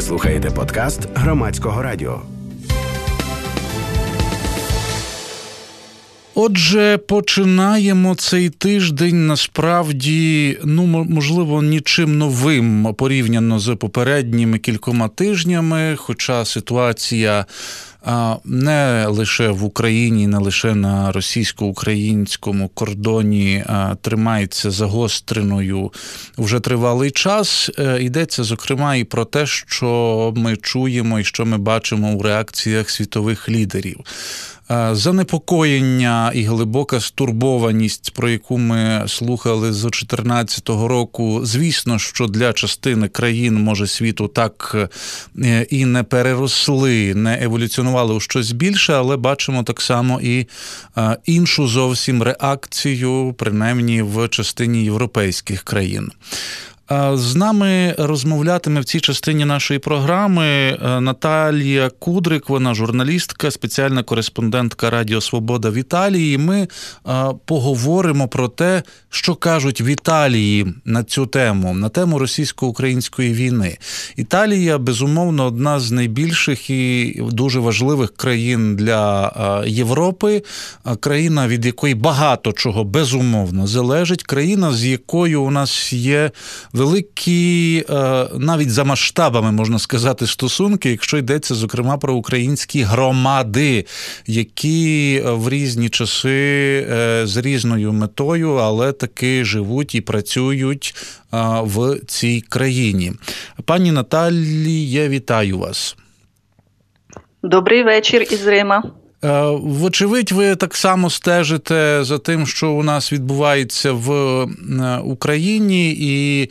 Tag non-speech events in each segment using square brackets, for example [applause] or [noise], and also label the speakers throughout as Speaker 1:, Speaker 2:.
Speaker 1: Слухаєте подкаст громадського радіо.
Speaker 2: Отже, починаємо цей тиждень насправді, ну можливо, нічим новим порівняно з попередніми кількома тижнями, хоча ситуація. Не лише в Україні, не лише на російсько-українському кордоні тримається загостреною вже тривалий час. Е, йдеться зокрема і про те, що ми чуємо і що ми бачимо у реакціях світових лідерів. Е, занепокоєння і глибока стурбованість, про яку ми слухали з 2014 року. Звісно, що для частини країн може світу так е, і не переросли, не еволюціонували у щось більше, але бачимо так само і е, іншу зовсім реакцію, принаймні в частині європейських країн. З нами розмовлятиме в цій частині нашої програми е, Наталія Кудрик, вона журналістка, спеціальна кореспондентка Радіо Свобода в Італії. Ми е, поговоримо про те, що кажуть в Італії на цю тему, на тему російсько-української війни. Італія, безумовно, одна з найбільших і дуже важливих країн для е, Європи, країна, від якої багато чого безумовно залежить, країна, з якою у нас є великі, е, навіть за масштабами можна сказати, стосунки, якщо йдеться зокрема про українські громади, які в різні часи е, з різною метою, але таки живуть і працюють е, в цій країні. Пані Наталія, вітаю вас.
Speaker 3: Добрий вечір із Рима.
Speaker 2: Вочевидь, ви так само стежите за тим, що у нас відбувається в Україні, і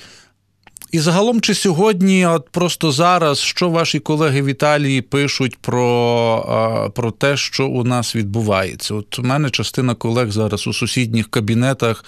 Speaker 2: і загалом, чи сьогодні, от просто зараз, що ваші колеги в Італії пишуть про про те, що у нас відбувається? От у мене частина колег зараз у сусідніх кабінетах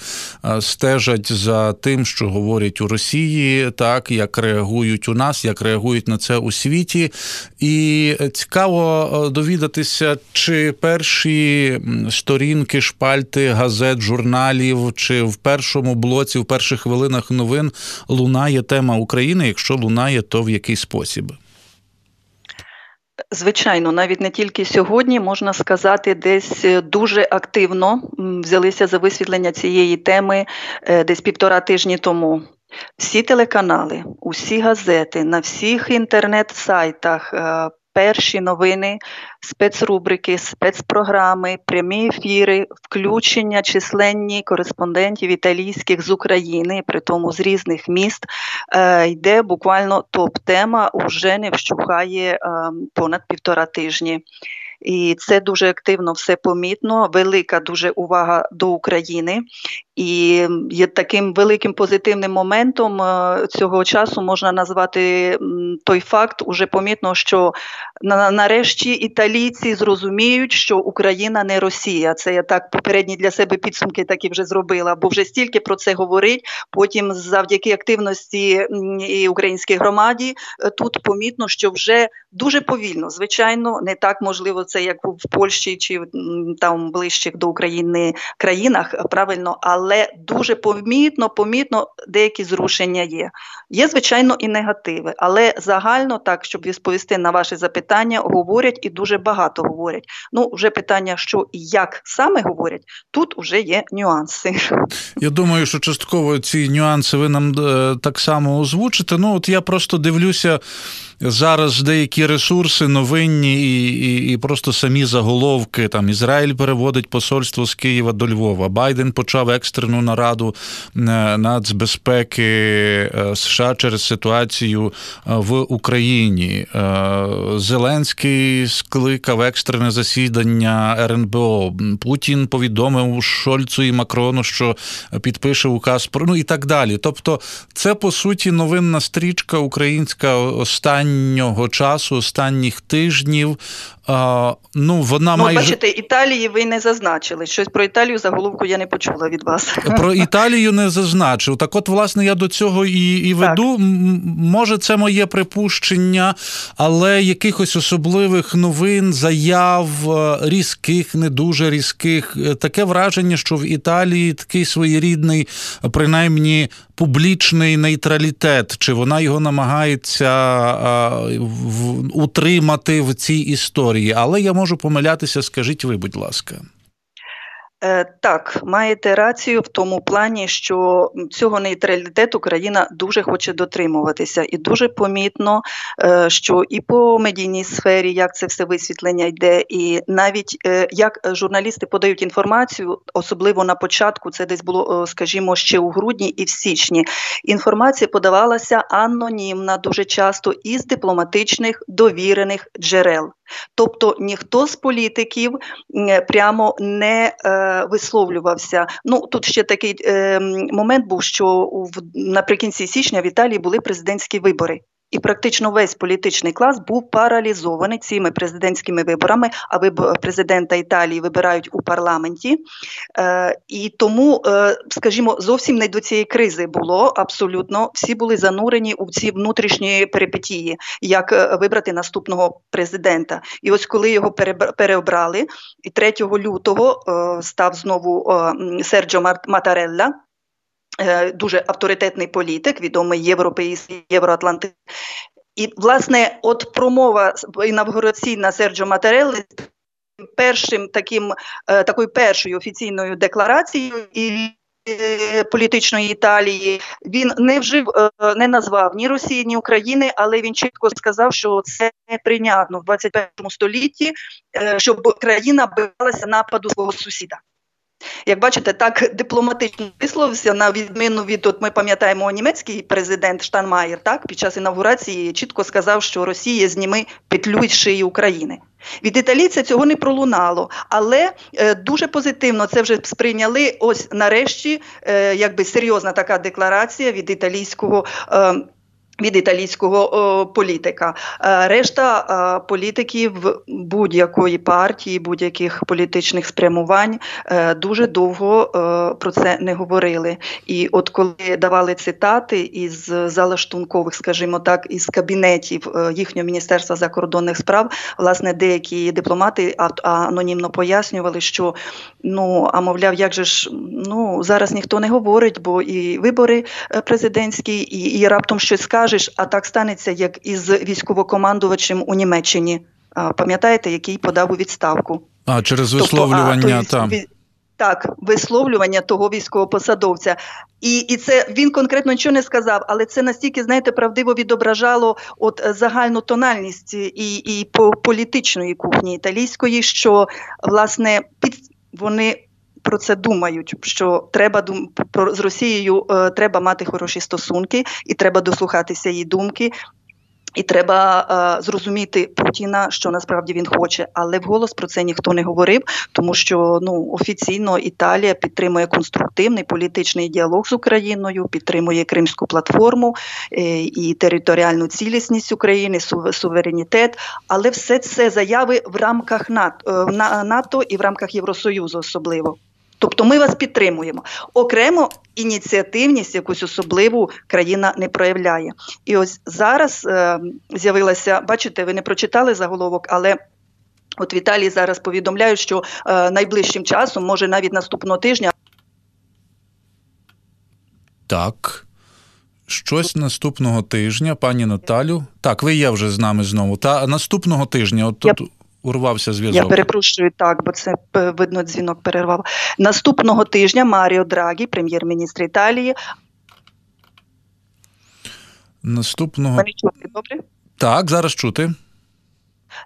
Speaker 2: стежать за тим, що говорять у Росії, так як реагують у нас, як реагують на це у світі. І цікаво довідатися, чи перші сторінки, шпальти, газет, журналів, чи в першому блоці, в перших хвилинах новин лунає тема України, якщо лунає, то в який спосіб?
Speaker 3: Звичайно, навіть не тільки сьогодні, можна сказати, десь е, дуже активно взялися за висвітлення цієї теми е, десь півтора тижні тому. Всі телеканали, усі газети, на всіх інтернет-сайтах е, перші новини, спецрубрики, спецпрограми, прямі ефіри, включення численні кореспондентів італійських з України, при тому з різних міст, е, йде буквально топ-тема, уже не вщухає е, понад півтора тижні. І це дуже активно все помітно. Велика дуже увага до України. І є таким великим позитивним моментом е, цього часу можна назвати той факт, уже помітно, що нарешті італійці зрозуміють, що Україна не Росія. Це я так попередні для себе підсумки такі вже зробила, бо вже стільки про це говорить. Потім, завдяки активності і українській громаді, е, тут помітно, що вже дуже повільно, звичайно, не так можливо це як в Польщі чи там ближчих до України країнах, правильно, але дуже помітно, помітно деякі зрушення є. Є, звичайно, і негативи, але загально так, щоб відповісти на ваші запитання, говорять і дуже багато говорять. Ну, вже питання, що і як саме говорять, тут вже є нюанси.
Speaker 2: Я думаю, що частково ці нюанси ви нам е, так само озвучите. Ну, от я просто дивлюся. Зараз деякі ресурси новинні і і, і просто самі заголовки. Там Ізраїль переводить посольство з Києва до Львова. Байден почав екстрену нараду е, нацбезпеки е, США через ситуацію е, в Україні. Зеленський скликав екстрене засідання РНБО. Путін повідомив Шольцу і Макрону, що підпише указ про ну і так далі. Тобто, це по суті новинна стрічка українська остання останнього часу, останніх тижнів. А, Ну, вона
Speaker 3: ну,
Speaker 2: майже...
Speaker 3: бачите, Італії ви не зазначили. Щось про Італію заголовку я не почула від вас. [laughs]
Speaker 2: Про Італію не зазначив. Так, от, власне, я до цього і і веду. Так. Може, це моє припущення, але якихось особливих новин, заяв е, різких, не дуже різких. Е, таке враження, що в Італії такий своєрідний, принаймні, публічний нейтралітет, чи вона його намагається в, утримати в цій історії, але я можу помилятися. Скажіть ви, будь ласка.
Speaker 3: Е, так, маєте рацію в тому плані, що цього нейтралітету країна дуже хоче дотримуватися, і дуже помітно, е, що і по медійній сфері, як це все висвітлення йде, і навіть е, як журналісти подають інформацію, особливо на початку, це десь було, скажімо, ще у грудні і в січні. Інформація подавалася анонімна дуже часто із дипломатичних довірених джерел. Тобто ніхто з політиків прямо не висловлювався. Ну тут ще такий е, момент був, що наприкінці січня в Італії були президентські вибори і практично весь політичний клас був паралізований цими президентськими виборами. А президента Італії вибирають у парламенті, Е, і тому, е, скажімо, зовсім не до цієї кризи було абсолютно. Всі були занурені у ці внутрішні перипетії, як е, вибрати наступного президента. І ось коли його переобрали, і 3 лютого став знову Серджо Матарелла. Е, дуже авторитетний політик, відомий європейський євроатлантик. І, власне, от промова інавгураційна Серджо Матерелли першим таким е, такою першою офіційною декларацією і. Е, політичної Італії він не вжив, не назвав ні Росії, ні України, але він чітко сказав, що це неприйнятно в 21 столітті, щоб країна боялася нападу свого сусіда. Як бачите, так дипломатично висловився на відміну від от ми пам'ятаємо німецький президент Штанмаєр, так під час інаугурації чітко сказав, що Росія зніми петлю з шиї України. Від італійця цього не пролунало, але е, дуже позитивно це вже сприйняли. Ось нарешті, е, якби серйозна така декларація від італійського. Е, від італійського о, політика. Е, решта е, політиків будь-якої партії, будь-яких політичних спрямувань е, дуже довго про це не говорили. І от коли давали цитати із залаштункових, скажімо так, із кабінетів їхнього міністерства закордонних справ, власне, деякі дипломати анонімно пояснювали, що ну а мовляв, як же ж ну зараз ніхто не говорить, бо і вибори президентські, і, і раптом щось скаже скажеш, а так станеться, як із військовокомандувачем у Німеччині. Пам'ятаєте, який подав у відставку?
Speaker 2: А через висловлювання
Speaker 3: тобто, а, то, так, висловлювання того військовопосадовця. І і це він конкретно нічого не сказав, але це настільки, знаєте, правдиво відображало от загальну тональність і і по політичної кухні італійської, що власне під вони про це думають, що треба дум про з Росією е, треба мати хороші стосунки, і треба дослухатися її думки. І треба е, зрозуміти Путіна, що насправді він хоче, але вголос про це ніхто не говорив, тому що ну офіційно Італія підтримує конструктивний політичний діалог з Україною, підтримує Кримську платформу е, і територіальну цілісність України, суверенітет. Але все це заяви в рамках НАТО, е, НАТО і в рамках Євросоюзу, особливо. Тобто ми вас підтримуємо. Окремо ініціативність, якусь особливу країна не проявляє. І ось зараз е, з'явилася, бачите, ви не прочитали заголовок, але. От в Італії зараз повідомляють, що е, найближчим часом, може навіть наступного тижня.
Speaker 2: Так. Щось наступного тижня, пані Наталю. Так, ви є вже з нами знову. Та наступного тижня, от тут урвався зв'язок.
Speaker 3: Я перепрошую так, бо це е, видно, дзвінок перервав. Наступного тижня Маріо Драгі, прем'єр-міністр Італії.
Speaker 2: Наступного
Speaker 3: добре?
Speaker 2: Так, зараз чути.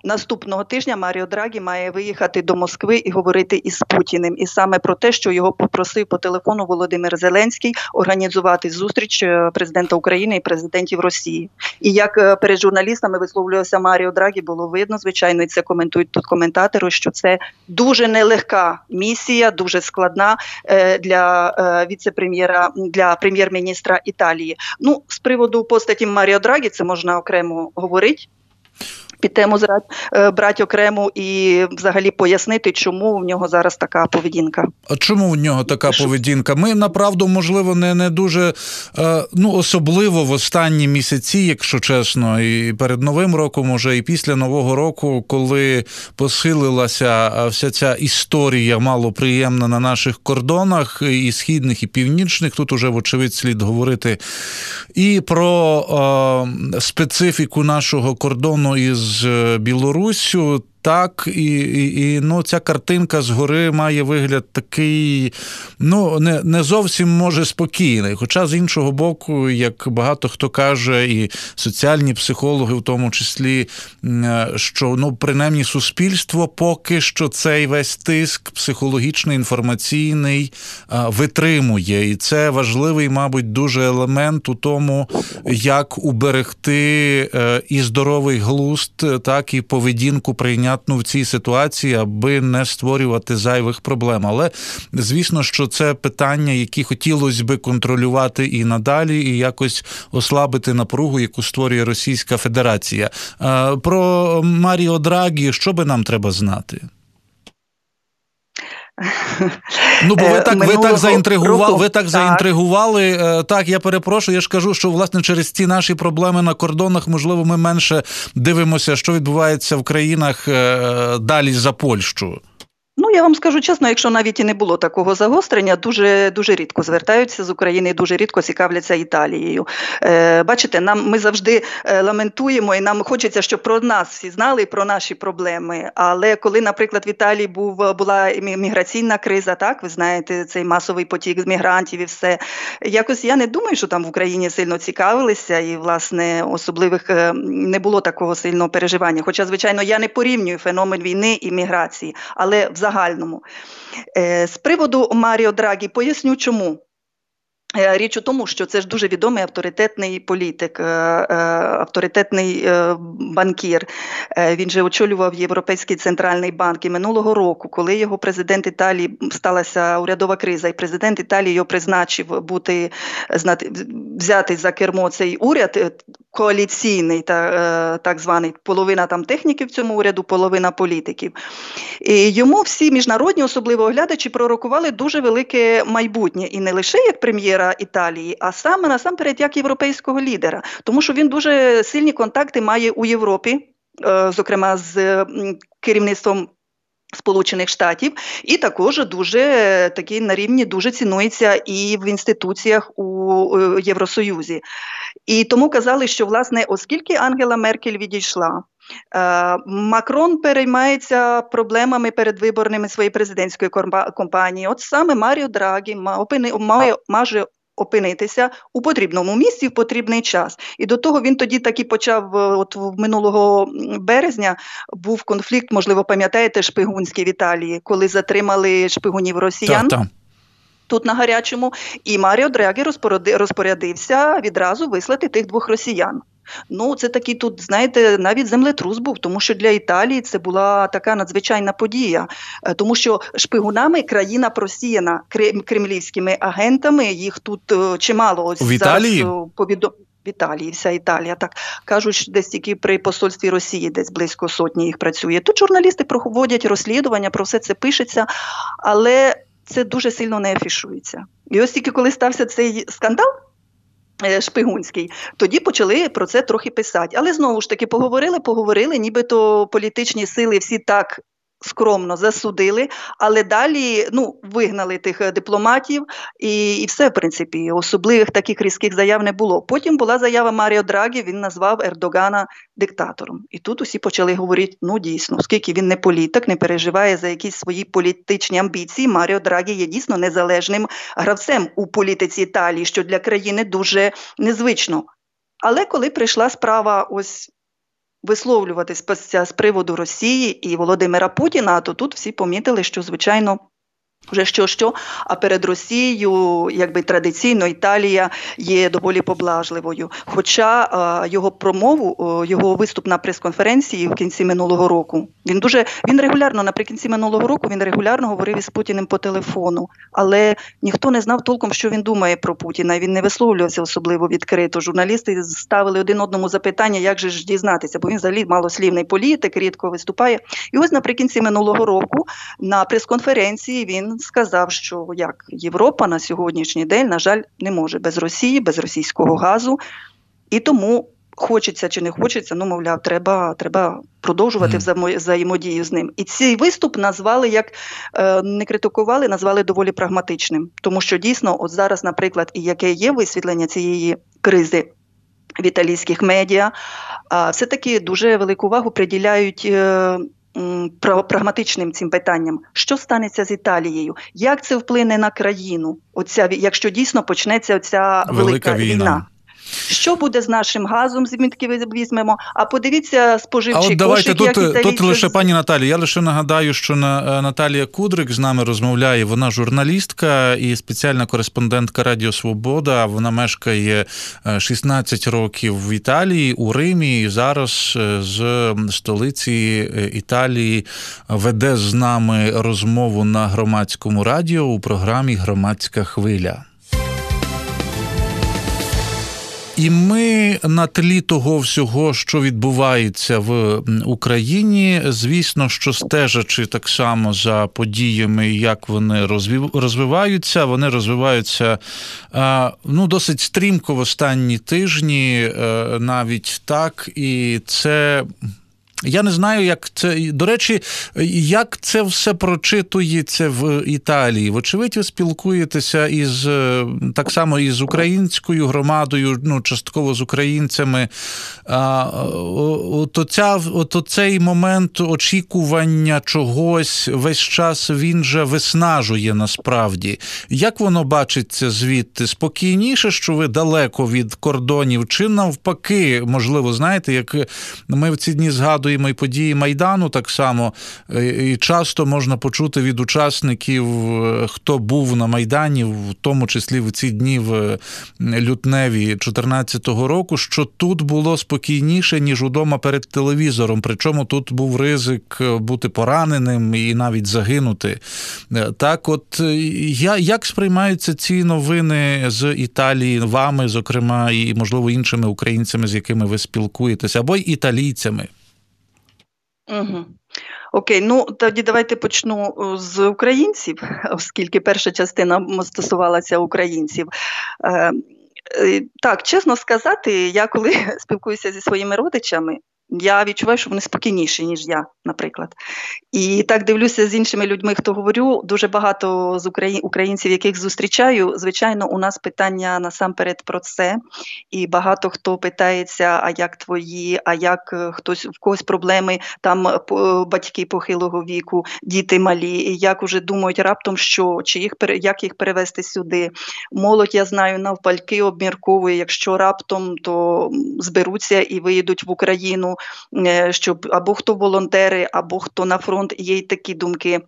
Speaker 3: Наступного тижня Маріо Драгі має виїхати до Москви і говорити із Путіним, і саме про те, що його попросив по телефону Володимир Зеленський організувати зустріч е, президента України і президентів Росії. І як е, перед журналістами висловлювався Маріо Драгі, було видно, звичайно, і це коментують тут коментатори. Що це дуже нелегка місія, дуже складна е, для віце-прем'єра для прем'єр-міністра Італії. Ну з приводу постаті Маріо Драгі, це можна окремо говорити. Під тему е, брати окремо і взагалі пояснити, чому в нього зараз така поведінка.
Speaker 2: А чому в нього така поведінка? Ми направду, можливо, не не дуже е, ну особливо в останні місяці, якщо чесно, і перед новим роком, може, і після нового року, коли посилилася е, вся ця історія малоприємна на наших кордонах, і східних, і північних, тут уже вочевидь слід говорити і про е, специфіку нашого кордону із з Білоруссю. Так, і і, і ну, ця картинка згори має вигляд такий, ну, не не зовсім може спокійний. Хоча з іншого боку, як багато хто каже, і соціальні психологи, в тому числі, що ну, принаймні суспільство поки що цей весь тиск психологічний, інформаційний витримує. І це важливий, мабуть, дуже елемент у тому, як уберегти е, і здоровий глузд, так і поведінку прийняти прийнятну в цій ситуації, аби не створювати зайвих проблем. Але звісно, що це питання, які хотілося би контролювати і надалі, і якось ослабити напругу, яку створює Російська Федерація. Про Маріо Драгі, що би нам треба знати? Ну, бо ви е, так ви так заінтригували. Ви так, так заінтригували. Е, так, я перепрошую. Я ж кажу, що власне через ці наші проблеми на кордонах, можливо, ми менше дивимося, що відбувається в країнах е, далі за Польщу.
Speaker 3: Ну, я вам скажу чесно, якщо навіть і не було такого загострення, дуже дуже рідко звертаються з України, дуже рідко цікавляться Італією. Е, Бачите, нам ми завжди е, ламентуємо, і нам хочеться, щоб про нас всі знали про наші проблеми. Але коли, наприклад, в Італії був була міграційна криза, так ви знаєте, цей масовий потік мігрантів і все якось я не думаю, що там в Україні сильно цікавилися, і власне особливих е, не було такого сильного переживання. Хоча, звичайно, я не порівнюю феномен війни і міграції, але в загальному. Е, з приводу Маріо Драгі поясню, чому. Е, річ у тому, що це ж дуже відомий авторитетний політик, е, авторитетний банкір. Він же очолював Європейський центральний банк і минулого року, коли його президент Італії сталася урядова криза, і президент Італії його призначив бути взяти за кермо цей уряд коаліційний, та, так званий половина там техніків в цьому уряду, половина політиків. І Йому всі міжнародні, особливо оглядачі, пророкували дуже велике майбутнє і не лише як прем'єра Італії, а саме насамперед як європейського лідера, тому що він дуже сильні контакти має у Європі, е, зокрема з керівництвом. Сполучених Штатів і також дуже такий на рівні дуже цінується і в інституціях у Євросоюзі. І тому казали, що власне, оскільки Ангела Меркель відійшла, Е, Макрон переймається проблемами передвиборними своєї президентської компанії. От саме Маріо Драгі має опинитися у потрібному місці в потрібний час. І до того він тоді таки почав. Е, от минулого березня був конфлікт, можливо, пам'ятаєте, шпигунський в Італії, коли затримали шпигунів росіян. Так, так. Тут на гарячому, і Маріо Драгі розпорядився відразу вислати тих двох росіян. Ну, це такий тут, знаєте, навіть землетрус був, тому що для Італії це була така надзвичайна подія, е, тому що шпигунами країна просіяна кремлівськими агентами. Їх тут е, чимало ось
Speaker 2: в Італії?
Speaker 3: е, повідом. В Італії, вся Італія так кажуть, що десь тільки при посольстві Росії, десь близько сотні їх працює. Тут журналісти проводять розслідування, про все це пишеться, але це дуже сильно не афішується. І ось тільки коли стався цей скандал. Е, шпигунський, тоді почали про це трохи писати. Але знову ж таки поговорили, поговорили, нібито політичні сили всі так скромно засудили, але далі ну, вигнали тих е, дипломатів, і і все, в принципі, особливих таких різких заяв не було. Потім була заява Маріо Драгі, він назвав Ердогана диктатором. І тут усі почали говорити: ну дійсно, оскільки він не політик, не переживає за якісь свої політичні амбіції. Маріо Драгі є дійсно незалежним гравцем у політиці Італії, що для країни дуже незвично. Але коли прийшла справа ось висловлюватись з приводу Росії і Володимира Путіна, то тут всі помітили, що звичайно. Вже що, що, а перед Росією, якби традиційно, Італія є доволі поблажливою. Хоча а, його промову, о, його виступ на прес-конференції в кінці минулого року, він дуже він регулярно наприкінці минулого року він регулярно говорив із Путіним по телефону, але ніхто не знав толком, що він думає про Путіна. Він не висловлювався особливо відкрито. Журналісти ставили один одному запитання, як же ж дізнатися, бо він взагалі малослівний політик, рідко виступає. І ось наприкінці минулого року на прес-конференції він сказав, що як Європа на сьогоднішній день, на жаль, не може без Росії, без російського газу, і тому. Хочеться чи не хочеться, ну мовляв, треба треба продовжувати mm. взаємодію з ним. І цей виступ назвали як е, не критикували, назвали доволі прагматичним, тому що дійсно, от зараз, наприклад, і яке є висвітлення цієї кризи в італійських медіа, а все таки дуже велику увагу приділяють е, прагматичним цим питанням, що станеться з Італією, як це вплине на країну? Оця якщо дійсно почнеться оця велика, велика війна. війна. Що буде з нашим газом, звідки візьмемо? А подивіться споживчий
Speaker 2: а от давайте
Speaker 3: кошик,
Speaker 2: тут,
Speaker 3: як
Speaker 2: тут лише пані Наталі. Я лише нагадаю, що е, Наталія Кудрик з нами розмовляє. Вона журналістка і спеціальна кореспондентка Радіо Свобода. Вона мешкає 16 е, років в Італії у Римі. і Зараз е, з столиці Італії веде з нами розмову на громадському радіо у програмі Громадська хвиля. І ми на тлі того всього, що відбувається в Україні, звісно, що стежачи так само за подіями, як вони розвиваються, вони розвиваються ну, досить стрімко в останні тижні, е, навіть так, і це. Я не знаю, як це до речі, як це все прочитується в Італії. Вочевидь, ви спілкуєтеся із е, так само із українською громадою, ну частково з українцями. А, от, оця, от цей момент очікування чогось весь час він же виснажує насправді. Як воно бачиться звідти? Спокійніше, що ви далеко від кордонів, чи навпаки, можливо, знаєте, як ми в ці дні згадуємо згадуємо і події Майдану так само, е, і часто можна почути від учасників, е, хто був на Майдані, в тому числі в ці дні в е, лютневі 2014 року, що тут було спокійніше, ніж удома перед телевізором. Причому тут був ризик бути пораненим і навіть загинути. Так, от як сприймаються ці новини з Італії вами, зокрема, і можливо іншими українцями, з якими ви спілкуєтеся, або й італійцями?
Speaker 3: Угу. Окей, ну тоді давайте почну е, з українців, оскільки перша частина стосувалася українців. Е, е, Так, чесно сказати, я коли [laughs] спілкуюся зі своїми родичами, я відчуваю, що вони спокійніші, ніж я, наприклад. І так дивлюся з іншими людьми, хто говорю. Дуже багато з українців, яких зустрічаю. Звичайно, у нас питання насамперед про це. І багато хто питається: а як твої, а як е, хтось в когось проблеми, там е, батьки похилого віку, діти малі, і як уже думають раптом, що чи їх як їх перевести сюди. Молодь, я знаю, навпальки обмірковує, якщо раптом то зберуться і виїдуть в Україну. Е, щоб або хто волонтери, або хто на фронт, є й такі думки.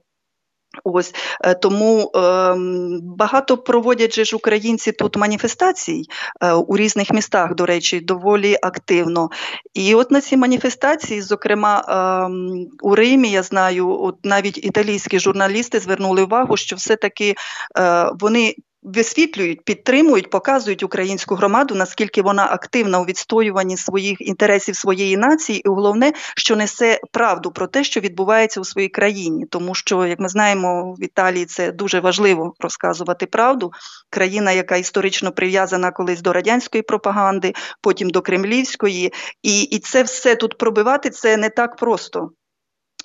Speaker 3: Ось е, тому е, багато проводять же ж українці тут маніфестацій е, у різних містах, до речі, доволі активно. І от на ці маніфестації, зокрема е, у Римі, я знаю, от навіть італійські журналісти звернули увагу, що все-таки е, вони висвітлюють, підтримують, показують українську громаду, наскільки вона активна у відстоюванні своїх інтересів своєї нації, і головне, що несе правду про те, що відбувається у своїй країні, тому що, як ми знаємо, в Італії це дуже важливо розказувати правду. Країна, яка історично прив'язана колись до радянської пропаганди, потім до кремлівської, і, і це все тут пробивати це не так просто.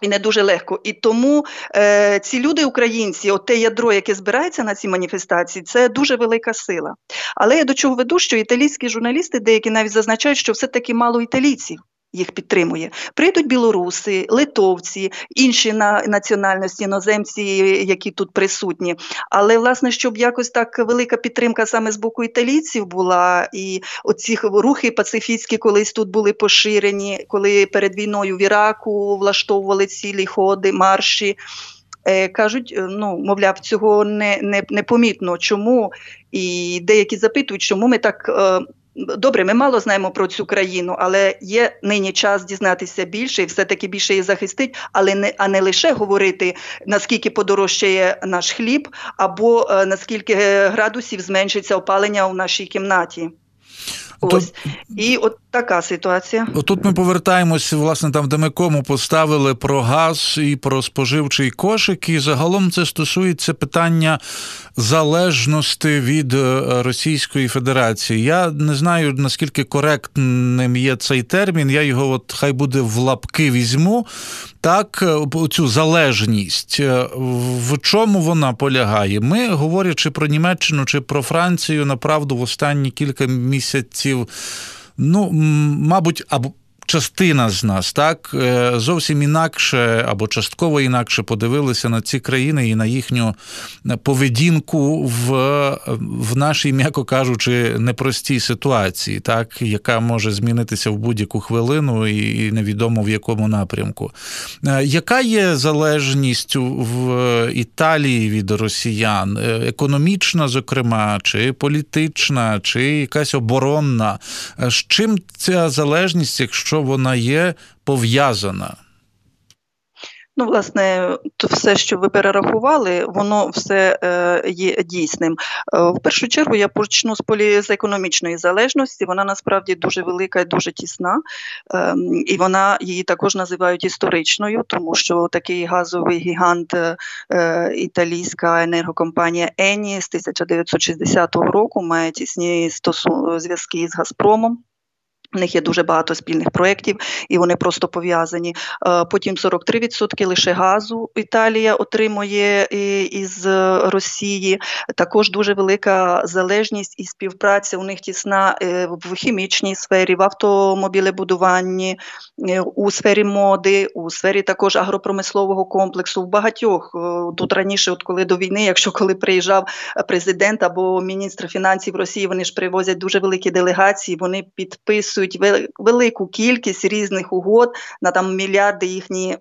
Speaker 3: І не дуже легко. І тому е, ці люди, українці, от те ядро, яке збирається на ці маніфестації, це дуже велика сила. Але я до чого веду, що італійські журналісти деякі навіть зазначають, що все-таки мало італійців їх підтримує. Прийдуть білоруси, литовці, інші на національності, іноземці, які тут присутні. Але власне, щоб якось так велика підтримка саме з боку італійців була, і оці рухи пацифістські колись тут були поширені, коли перед війною в Іраку влаштовували цілі ходи, марші. Е, кажуть, е, ну мовляв, цього не, не, не помітно. Чому? І деякі запитують, чому ми так. Е, Добре, ми мало знаємо про цю країну, але є нині час дізнатися більше і все-таки більше її захистить, але не а не лише говорити наскільки подорожчає наш хліб, або е, наскільки градусів зменшиться опалення у нашій кімнаті. Ось і от така ситуація.
Speaker 2: Тут ми повертаємось, власне, там, де ми кому поставили про газ і про споживчий кошик. І загалом це стосується питання залежності від е, Російської Федерації. Я не знаю наскільки коректним є цей термін. Я його, от хай буде в лапки візьму. Так, е, цю залежність, е, в чому вона полягає? Ми, говорячи про Німеччину чи про Францію, направду в останні кілька місяців, ну, мабуть, або частина з нас так е, зовсім інакше або частково інакше подивилися на ці країни і на їхню поведінку в в нашій, м'яко кажучи, непростій ситуації, так яка може змінитися в будь-яку хвилину і, і невідомо в якому напрямку. Е, яка є залежність в Італії від росіян? Е, економічна, зокрема, чи політична, чи якась оборонна? З чим ця залежність, якщо вона є пов'язана?
Speaker 3: Ну, власне, то все, що ви перерахували, воно все е, є дійсним. Е, в першу чергу я почну з полі з економічної залежності. Вона насправді дуже велика і дуже тісна, е, і вона її також називають історичною, тому що такий газовий гігант е, італійська енергокомпанія Ені з 1960 року має тісні зв'язки з Газпромом. У них є дуже багато спільних проєктів, і вони просто пов'язані. Е, потім 43% лише газу Італія отримує із Росії. Також дуже велика залежність і співпраця у них тісна е, в хімічній сфері, в автомобілебудуванні, е, у сфері моди, у сфері також агропромислового комплексу. В багатьох тут раніше, от коли до війни, якщо коли приїжджав президент або міністр фінансів Росії, вони ж привозять дуже великі делегації. Вони підписують підписують велику кількість різних угод на там мільярди їхні.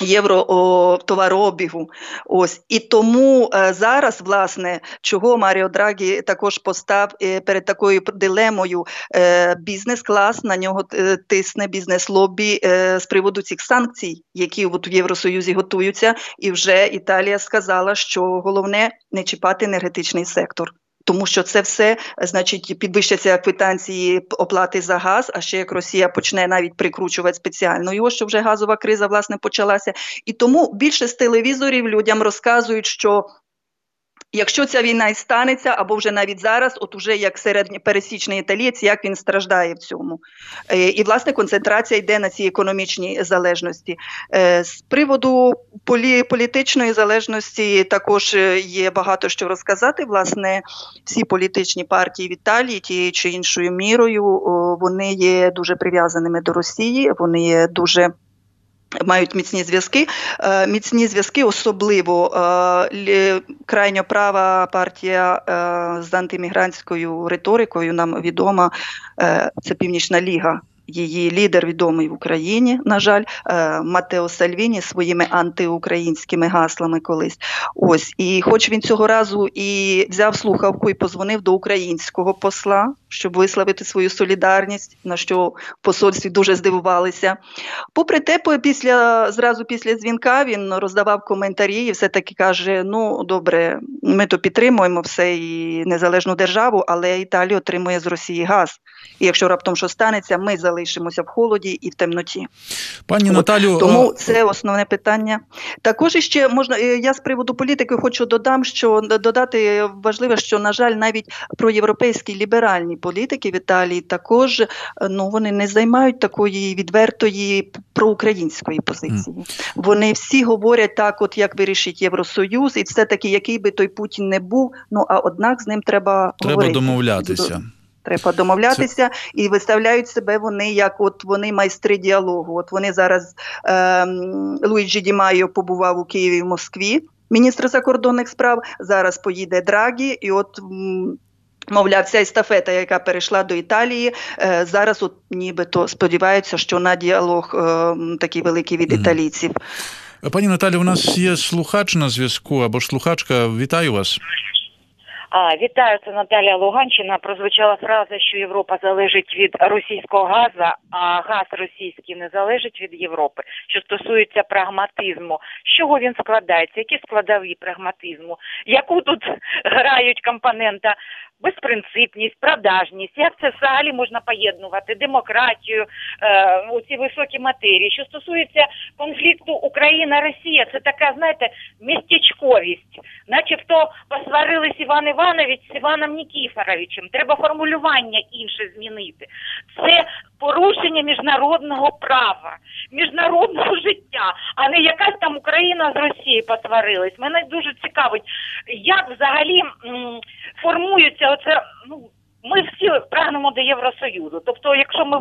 Speaker 3: Євро о, товарообігу. Ось і тому е, зараз, власне, чого Маріо Драгі також постав е, перед такою дилемою е, бізнес-клас на нього е, тисне бізнес-лобі е, з приводу цих санкцій, які от в Євросоюзі готуються, і вже Італія сказала, що головне не чіпати енергетичний сектор. Тому що це все значить підвищаться квитанції оплати за газ. А ще як Росія почне навіть прикручувати спеціально його, що вже газова криза власне почалася, і тому більше з телевізорів людям розказують, що Якщо ця війна і станеться, або вже навіть зараз, от уже як середньопересічний італієць, як він страждає в цьому. Е, і, власне, концентрація йде на цій економічній залежності. Е, з приводу полі, політичної залежності також е, є багато що розказати. Власне, всі політичні партії в Італії, тією чи іншою мірою, вони є дуже прив'язаними до Росії, вони є дуже. Мають міцні зв'язки. Е, міцні зв'язки, особливо е, крайньо права партія е, з антимігрантською риторикою. Нам відома це Північна Ліга її лідер відомий в Україні, на жаль, Матео Сальвіні своїми антиукраїнськими гаслами колись. Ось і, хоч він цього разу і взяв слухавку і позвонив до українського посла, щоб висловити свою солідарність, на що в посольстві дуже здивувалися. Попри те, після зразу після дзвінка він роздавав коментарі і все таки каже: Ну добре, ми то підтримуємо все і незалежну державу, але Італія отримує з Росії газ. І якщо раптом що станеться, ми залишимося в холоді і в темноті.
Speaker 2: Пані От, Наталю,
Speaker 3: тому це основне питання. Також іще можна е, я з приводу політики хочу додам, що додати важливе, що на жаль, навіть про європейські ліберальні політики в Італії також е, ну вони не займають такої відвертої проукраїнської позиції. Mm. Вони всі говорять так, от як вирішить Євросоюз, і все таки, який би той Путін не був. Ну а однак з ним треба
Speaker 2: треба
Speaker 3: говорити.
Speaker 2: домовлятися.
Speaker 3: Треба домовлятися Це... і виставляють себе вони як от вони майстри діалогу. От вони зараз е, Луїджі Дімайо побував у Києві в Москві, міністр закордонних справ. Зараз поїде Драгі, і от. Мовляв, ця естафета, яка перейшла до Італії, е, зараз от нібито сподіваються, що на діалог е, такий великий від італійців.
Speaker 2: Пані Наталі, у нас є слухач на зв'язку або ж слухачка. Вітаю вас.
Speaker 4: А, Вітаю, це Наталія Луганщина. Прозвучала фраза, що Європа залежить від російського газу, а газ російський не залежить від Європи. Що стосується прагматизму, з чого він складається? Які складові прагматизму? Яку тут грають компонента безпринципність, продажність, як це взагалі можна поєднувати, демократію, е, у ці високі матерії. Що стосується конфлікту Україна-Росія, це така, знаєте, містечковість, начебто посварились Іван Іванович з Іваном Нікіфоровичем. Треба формулювання інше змінити. Це порушення міжнародного права, міжнародного [laughs] життя, а не якась там Україна з Росією посварилась. Мене дуже цікавить, як взагалі м, формуються оце. Ну ми всі прагнемо до Євросоюзу. Тобто, якщо ми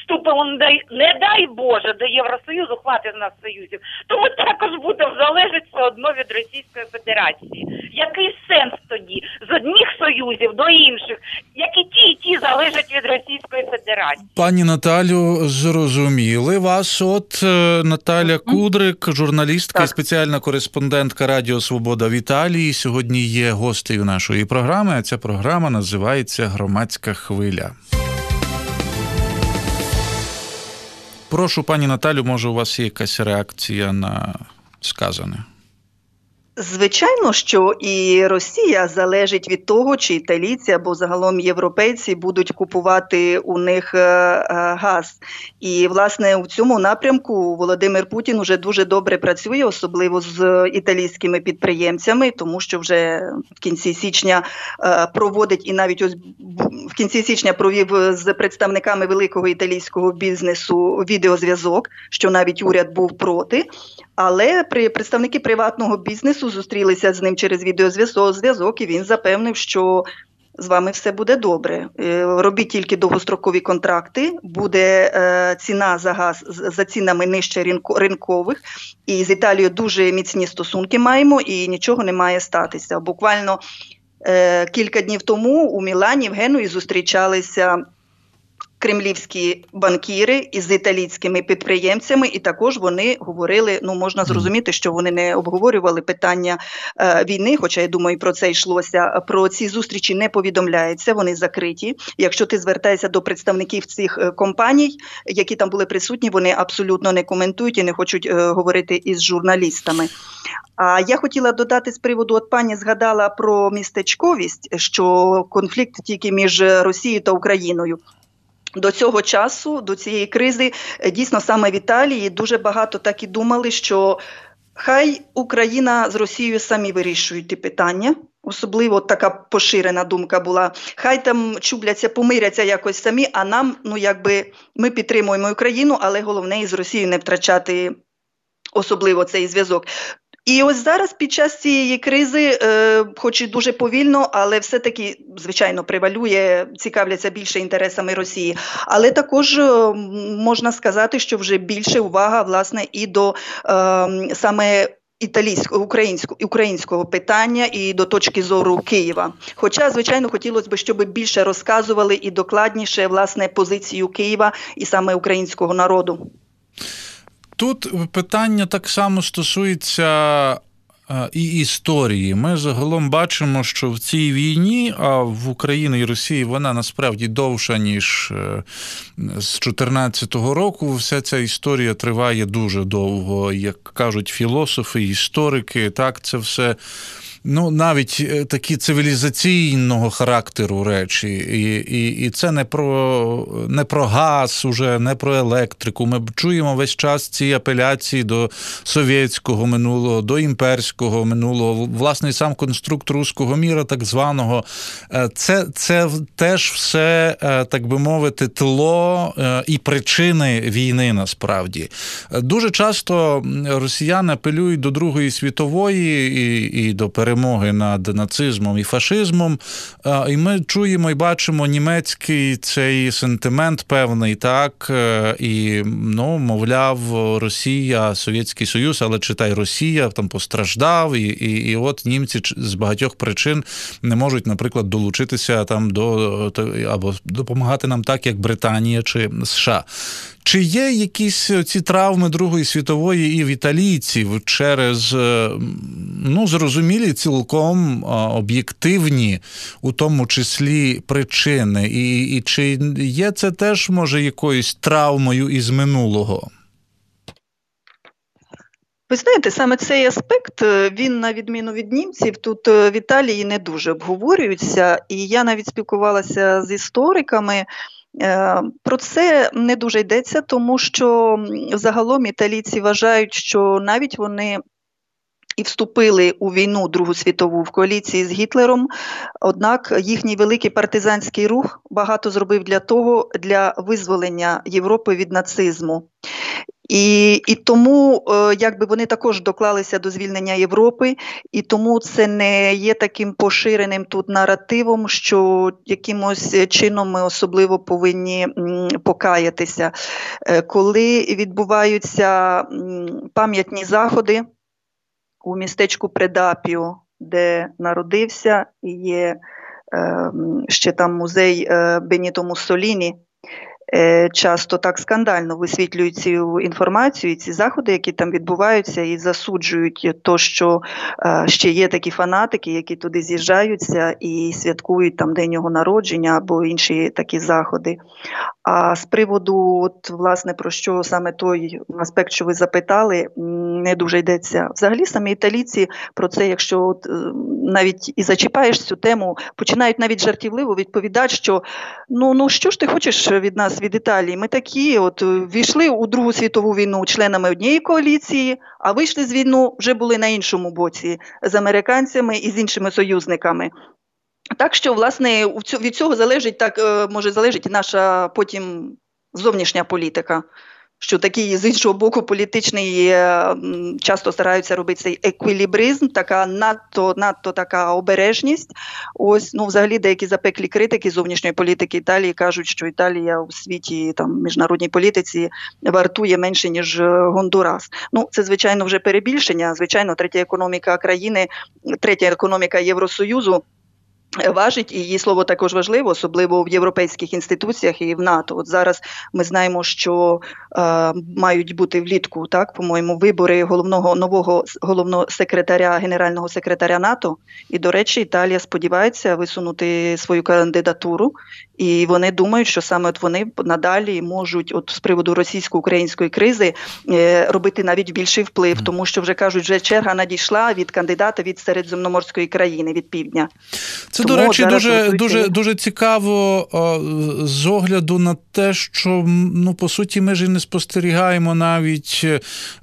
Speaker 4: вступимо, не дай Боже, до Євросоюзу, хватить нас союзів, то ми також будемо залежати все одно від Російської Федерації. Який сенс тоді з одних союзів до інших, як і ті, і ті залежать від Російської Федерації?
Speaker 2: Пані Наталю, зрозуміли вас. От е, Наталя Кудрик, журналістка і спеціальна кореспондентка Радіо Свобода в Італії. Сьогодні є гостею нашої програми. А ця програма називається Громадська хвиля. Прошу, пані Наталю, може, у вас є якась реакція на сказане?
Speaker 3: Звичайно, що і Росія залежить від того, чи італійці або загалом європейці будуть купувати у них е, е, газ. І власне у цьому напрямку Володимир Путін уже дуже добре працює, особливо з італійськими підприємцями, тому що вже в кінці січня е, проводить і навіть ось в кінці січня провів з представниками великого італійського бізнесу відеозв'язок, що навіть уряд був проти. Але при представники приватного бізнесу зустрілися з ним через відеозв'язок, і він запевнив, що з вами все буде добре. Робіть тільки довгострокові контракти, буде е, ціна за газ за цінами нижче ринкових. І з Італією дуже міцні стосунки маємо, і нічого не має статися. Буквально е, кілька днів тому у Мілані в Генуї зустрічалися кремлівські банкіри із італійськими підприємцями, і також вони говорили: ну можна зрозуміти, що вони не обговорювали питання е, війни. Хоча я думаю, про це йшлося. Про ці зустрічі не повідомляється, вони закриті. Якщо ти звертаєшся до представників цих е, компаній, які там були присутні, вони абсолютно не коментують і не хочуть е, говорити із журналістами. А я хотіла додати з приводу, от пані згадала про містечковість, що конфлікт тільки між Росією та Україною. До цього часу, до цієї кризи, е, дійсно саме в Італії дуже багато так і думали, що хай Україна з Росією самі вирішують ті питання. Особливо така поширена думка була. Хай там чубляться, помиряться якось самі, а нам, ну якби ми підтримуємо Україну, але головне із Росією не втрачати особливо цей зв'язок. І ось зараз під час цієї кризи, е, хоч і дуже повільно, але все-таки, звичайно, превалює, цікавляться більше інтересами Росії. Але також е, можна сказати, що вже більше увага власне і до е, саме. Італійського українського українського питання і до точки зору Києва. Хоча, звичайно, хотілося б, щоб більше розказували і докладніше власне позицію Києва і саме українського народу.
Speaker 2: Тут питання так само стосується і історії. Ми загалом бачимо, що в цій війні, а в Україні і Росії вона насправді довша, ніж е, з 2014 року. Вся ця історія триває дуже довго. Як кажуть філософи, історики, так це все ну навіть е, такі цивілізаційного характеру речі, і і, і це не про не про газ, уже не про електрику. Ми чуємо весь час ці апеляції до совєтського минулого, до імперського минулого, власне, сам конструкт руського міра, так званого. Е, це, це теж все, е, так би мовити, тло і причини війни насправді. Дуже часто росіяни апелюють до Другої світової і, і до перемоги перемоги над нацизмом і фашизмом. І ми чуємо і бачимо німецький цей сентимент певний, так е, і ну, мовляв, Росія, Совєтський Союз, але читай Росія там постраждав, і, і, і от німці з багатьох причин не можуть, наприклад, долучитися там до або допомагати нам так, як Британія чи США. Чи є якісь ці травми Другої світової і в італійців через ну, зрозумілі цілком об'єктивні, у тому числі причини? І, І чи є це теж може якоюсь травмою із минулого?
Speaker 3: Ви знаєте, саме цей аспект, е, він, на відміну від німців, тут е, в Італії не дуже обговорюється, і я навіть спілкувалася з істориками. Е, про це не дуже йдеться, тому що загалом італійці вважають, що навіть вони і вступили у війну Другу світову в коаліції з Гітлером. Однак їхній великий партизанський рух багато зробив для того для визволення Європи від нацизму. І і тому е, якби вони також доклалися до звільнення Європи, і тому це не є таким поширеним тут наративом, що якимось чином ми особливо повинні покаятися. Е, коли відбуваються пам'ятні заходи у містечку Предапіо, де народився, є ем, ще там музей е, Беніто Муссоліні, Е, часто так скандально висвітлюють цю інформацію, ці заходи, які там відбуваються, і засуджують то, що е, ще є такі фанатики, які туди з'їжджаються і святкують там день його народження або інші такі заходи. А з приводу, от власне про що саме той аспект, що ви запитали, не дуже йдеться. Взагалі самі італійці про це, якщо от, е, навіть і зачіпаєш цю тему, починають навіть жартівливо відповідати, що ну ну що ж ти хочеш від нас від Італії? Ми такі, от війшли у Другу світову війну членами однієї коаліції, а вийшли з війну вже були на іншому боці з американцями і з іншими союзниками. Так що, власне, від цього залежить так, е, може залежить наша потім зовнішня політика. Що такий з іншого боку політичний часто стараються робити цей еквілібризм, така надто надто така обережність. Ось ну взагалі деякі запеклі критики зовнішньої політики Італії кажуть, що Італія у світі там міжнародній політиці вартує менше ніж Гондурас. Ну це звичайно вже перебільшення. Звичайно, третя економіка країни, третя економіка Євросоюзу. Важить і її слово також важливо, особливо в європейських інституціях і в НАТО. От зараз ми знаємо, що е, мають бути влітку, так по-моєму, вибори головного нового головного секретаря генерального секретаря НАТО. І, до речі, Італія сподівається висунути свою кандидатуру, і вони думають, що саме от вони надалі можуть, от з приводу російсько-української кризи, е, робити навіть більший вплив, тому що вже кажуть, вже черга надійшла від кандидата від середземноморської країни від півдня.
Speaker 2: Це до речі, дуже дуже дуже цікаво з огляду на те, що ну по суті ми ж і не спостерігаємо навіть е,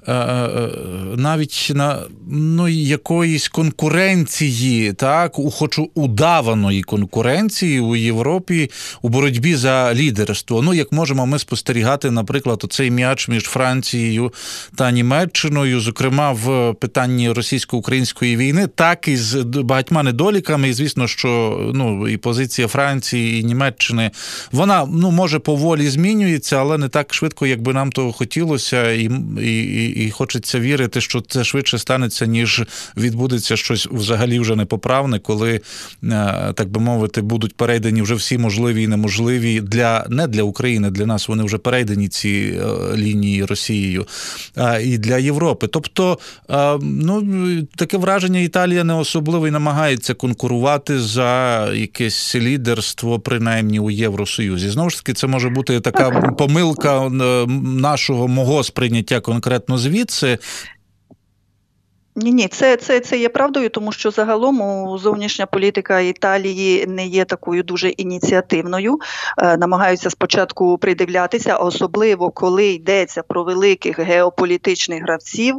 Speaker 2: е, навіть на ну, якоїсь конкуренції, так, у хоч удаваної конкуренції у Європі у боротьбі за лідерство. Ну, як можемо ми спостерігати, наприклад, оцей м'яч між Францією та Німеччиною, зокрема в питанні російсько-української війни, так і з багатьма недоліками, і звісно, що ну і позиція Франції і Німеччини вона ну може поволі змінюється, але не так швидко, як би нам того хотілося, і, і, і хочеться вірити, що це швидше станеться, ніж відбудеться щось взагалі вже непоправне, коли е, так би мовити, будуть перейдені вже всі можливі і неможливі для не для України, для нас вони вже перейдені ці е, лінії Росією, і для Європи. Тобто, ну таке враження, Італія не особливо і намагається конкурувати за якесь лідерство, принаймні у Євросоюзі. Знову ж таки, це може бути така помилка нашого мого сприйняття конкретно звідси.
Speaker 3: Ні, ні, це це, це є правдою, тому що загалом зовнішня політика Італії не є такою дуже ініціативною. Е, намагаються спочатку придивлятися, особливо коли йдеться про великих геополітичних гравців.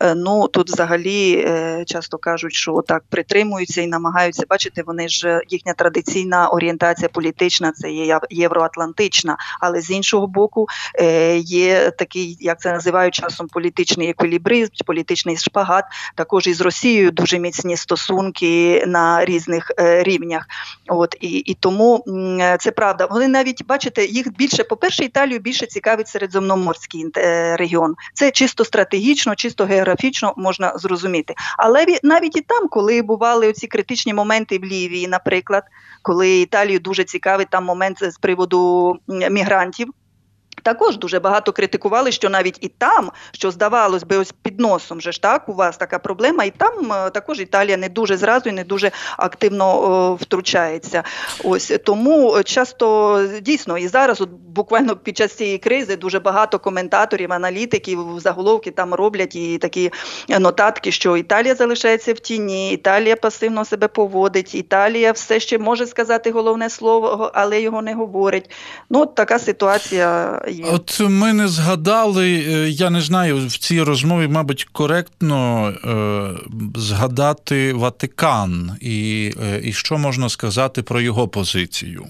Speaker 3: Е, ну тут взагалі е, часто кажуть, що так притримуються і намагаються бачити, вони ж їхня традиційна орієнтація політична, це є євроатлантична, але з іншого боку є такий, як це називають часом політичний еквілібризм, політичний шпагат також із Росією дуже міцні стосунки на різних е, рівнях. От і і тому це правда. Вони навіть бачите, їх більше, по перше, Італію більше цікавить середземноморський е, регіон. Це чисто стратегічно, чисто географічно можна зрозуміти. Але навіть і там, коли бували оці критичні моменти в Лівії, наприклад, коли Італію дуже цікавить там момент з приводу мігрантів Також дуже багато критикували, що навіть і там, що здавалось би, ось під носом же ж так, у вас така проблема, і там е, також Італія не дуже зразу і не дуже активно о, втручається. Ось тому часто дійсно і зараз, от буквально під час цієї кризи, дуже багато коментаторів, аналітиків, заголовки там роблять і такі нотатки, що Італія залишається в тіні, Італія пасивно себе поводить, Італія все ще може сказати головне слово, але його не говорить. Ну, от така ситуація
Speaker 2: є. От ми не згадали, е, я не знаю, в цій розмові, мабуть, коректно е, згадати Ватикан і, е, і що можна сказати про його позицію.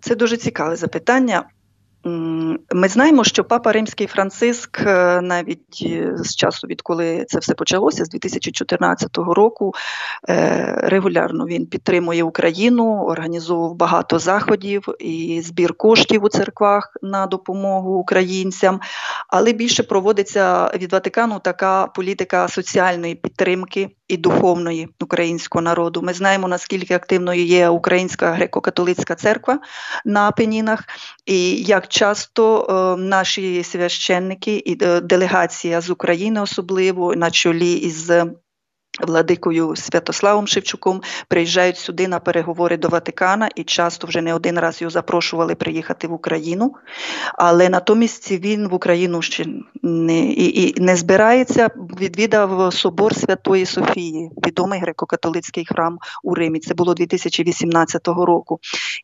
Speaker 3: Це дуже цікаве запитання. Ми знаємо, що папа Римський Франциск е, навіть е, з часу, відколи це все почалося, з 2014 року, е, регулярно він підтримує Україну, організовував багато заходів і збір коштів у церквах на допомогу українцям, але більше проводиться від Ватикану така політика соціальної підтримки і духовної українського народу. Ми знаємо, наскільки активною є Українська греко-католицька церква на Пенінах, і як часто е, наші священники і е, делегація з України, особливо на чолі із Владикою Святославом Шевчуком приїжджають сюди на переговори до Ватикана і часто вже не один раз його запрошували приїхати в Україну, але натомість він в Україну ще не і, і не збирається. Відвідав собор Святої Софії, відомий греко-католицький храм у Римі. Це було 2018 року.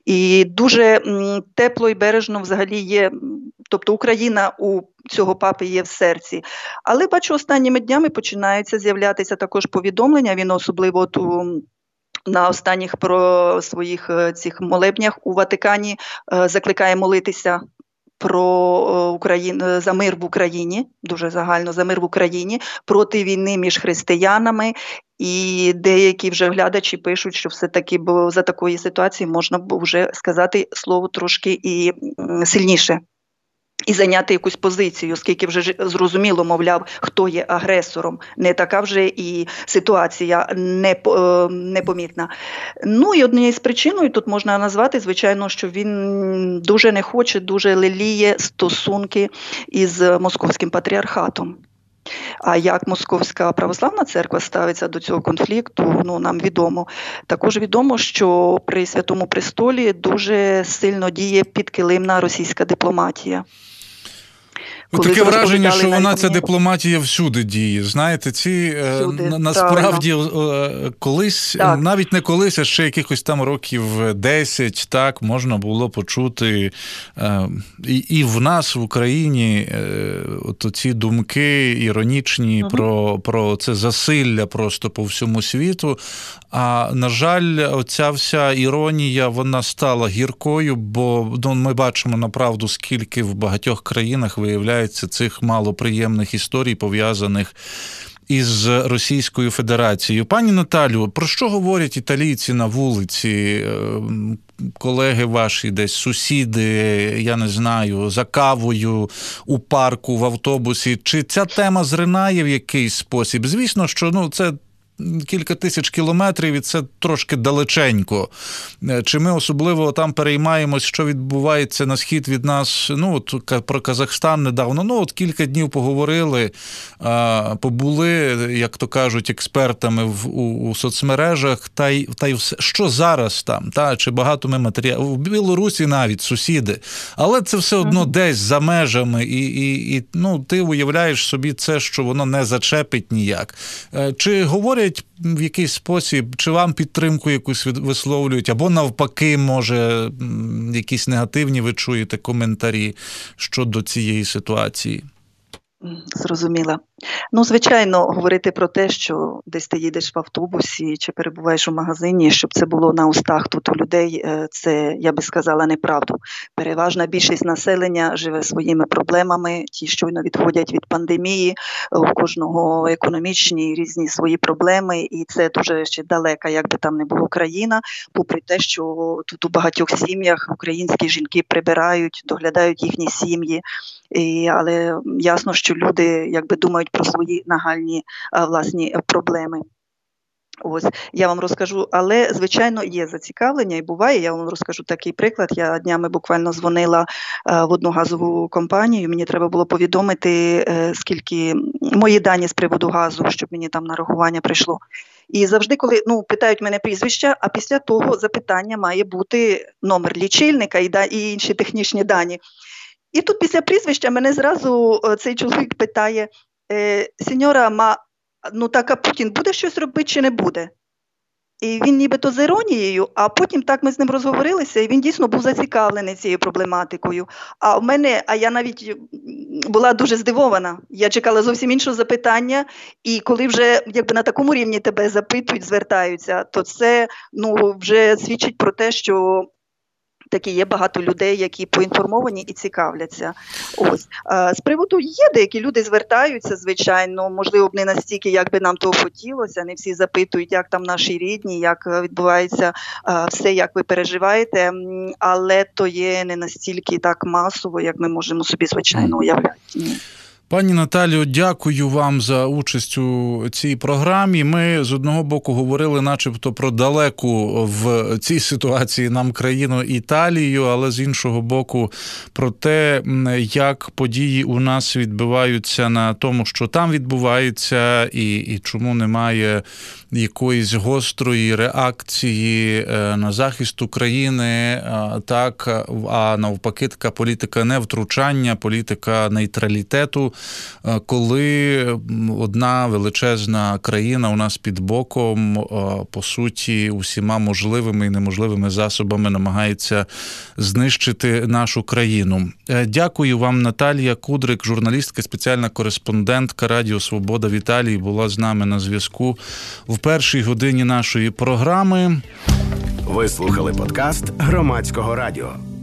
Speaker 3: І дуже тепло і бережно взагалі є. Тобто Україна у цього папи є в серці. Але бачу, останніми днями починаються з'являтися також повідомлення. Він особливо от у. На останніх про своїх е, цих молебнях у Ватикані е, закликає молитися про е, Україну за мир в Україні, дуже загально за мир в Україні проти війни між християнами. І деякі вже глядачі пишуть, що все-таки бо за такої ситуації можна б вже сказати слово трошки і сильніше і зайняти якусь позицію, оскільки вже зрозуміло, мовляв, хто є агресором. Не така вже і ситуація е, непомітна. Ну і однією з причиною тут можна назвати, звичайно, що він дуже не хоче, дуже леліє стосунки із московським патріархатом. А як Московська православна церква ставиться до цього конфлікту, ну нам відомо. Також відомо, що при святому престолі дуже сильно діє підкилимна російська дипломатія.
Speaker 2: Коли Таке враження, що вона ця дипломатія всюди діє. Знаєте, ці е, всюди, насправді правильно. колись, так. навіть не колись, а ще якихось там років 10, так можна було почути е, і і в нас в Україні е, от ці думки іронічні угу. про, про це засилля просто по всьому світу. А на жаль, оця вся іронія вона стала гіркою, бо ну, ми бачимо направду, скільки в багатьох країнах виявляється цих малоприємних історій, пов'язаних із Російською Федерацією. Пані Наталю, про що говорять італійці на вулиці? Е, колеги ваші, десь сусіди, я не знаю, за кавою у парку, в автобусі. Чи ця тема зринає в якийсь спосіб? Звісно, що ну це кілька тисяч кілометрів, і це трошки далеченько. Е, чи ми особливо там переймаємось, що відбувається на схід від нас? Ну, от про Казахстан недавно. Ну, от кілька днів поговорили, побули, як то кажуть, експертами в у, у соцмережах, та й та й все, що зараз там, та чи багато ми матеріалів в Білорусі навіть сусіди, але це все одно mm-hmm. десь за межами, і, і, і ну, ти уявляєш собі це, що воно не зачепить ніяк. Е, чи говорять? Говорять в якийсь спосіб, чи вам підтримку якусь висловлюють, або навпаки, може, якісь негативні ви чуєте коментарі щодо цієї ситуації?
Speaker 3: Зрозуміла. Ну, звичайно, говорити про те, що десь ти їдеш в автобусі чи перебуваєш у магазині, щоб це було на устах тут у людей, е, це я би сказала неправду. Переважна більшість населення живе своїми проблемами, ті щойно відходять від пандемії, у кожного економічні різні свої проблеми, і це дуже ще далека, як би там не було країна, попри те, що тут у багатьох сім'ях українські жінки прибирають, доглядають їхні сім'ї, і, але ясно, що люди якби думають про свої нагальні власні проблеми. Ось я вам розкажу, але звичайно є зацікавлення і буває. Я вам розкажу такий приклад. Я днями буквально дзвонила е, в одну газову компанію. Мені треба було повідомити, е, скільки мої дані з приводу газу, щоб мені там нарахування прийшло. І завжди, коли ну питають мене прізвища, а після того запитання має бути номер лічильника і да, і інші технічні дані. І тут після прізвища мене зразу е, цей чоловік питає: е, Сеньора, ма ну так а Путін буде щось робити чи не буде? І він нібито з іронією, а потім так ми з ним розговорилися, і він дійсно був зацікавлений цією проблематикою. А в мене, а я навіть була дуже здивована. Я чекала зовсім іншого запитання, і коли вже якби на такому рівні тебе запитують, звертаються, то це ну вже свідчить про те, що таки є багато людей, які поінформовані і цікавляться. Ось з приводу є деякі люди звертаються, звичайно, можливо, не настільки, як би нам того хотілося. Не всі запитують, як там наші рідні, як е, відбувається все, як ви переживаєте, але то є не настільки так масово, як ми можемо собі звичайно уявляти.
Speaker 2: Пані Наталію, дякую вам за участь у цій програмі. Ми з одного боку говорили, начебто, про далеку в цій ситуації нам країну Італію, але з іншого боку, про те, як події у нас відбуваються на тому, що там відбувається, і, і чому немає якоїсь гострої реакції е, на захист України, е, так а навпаки, така політика невтручання, політика нейтралітету, коли одна величезна країна у нас під боком, по суті, усіма можливими і неможливими засобами намагається знищити нашу країну. Дякую вам, Наталія Кудрик, журналістка, спеціальна кореспондентка Радіо Свобода в Італії, була з нами на зв'язку. В першій годині нашої програми.
Speaker 1: Ви слухали подкаст громадського радіо.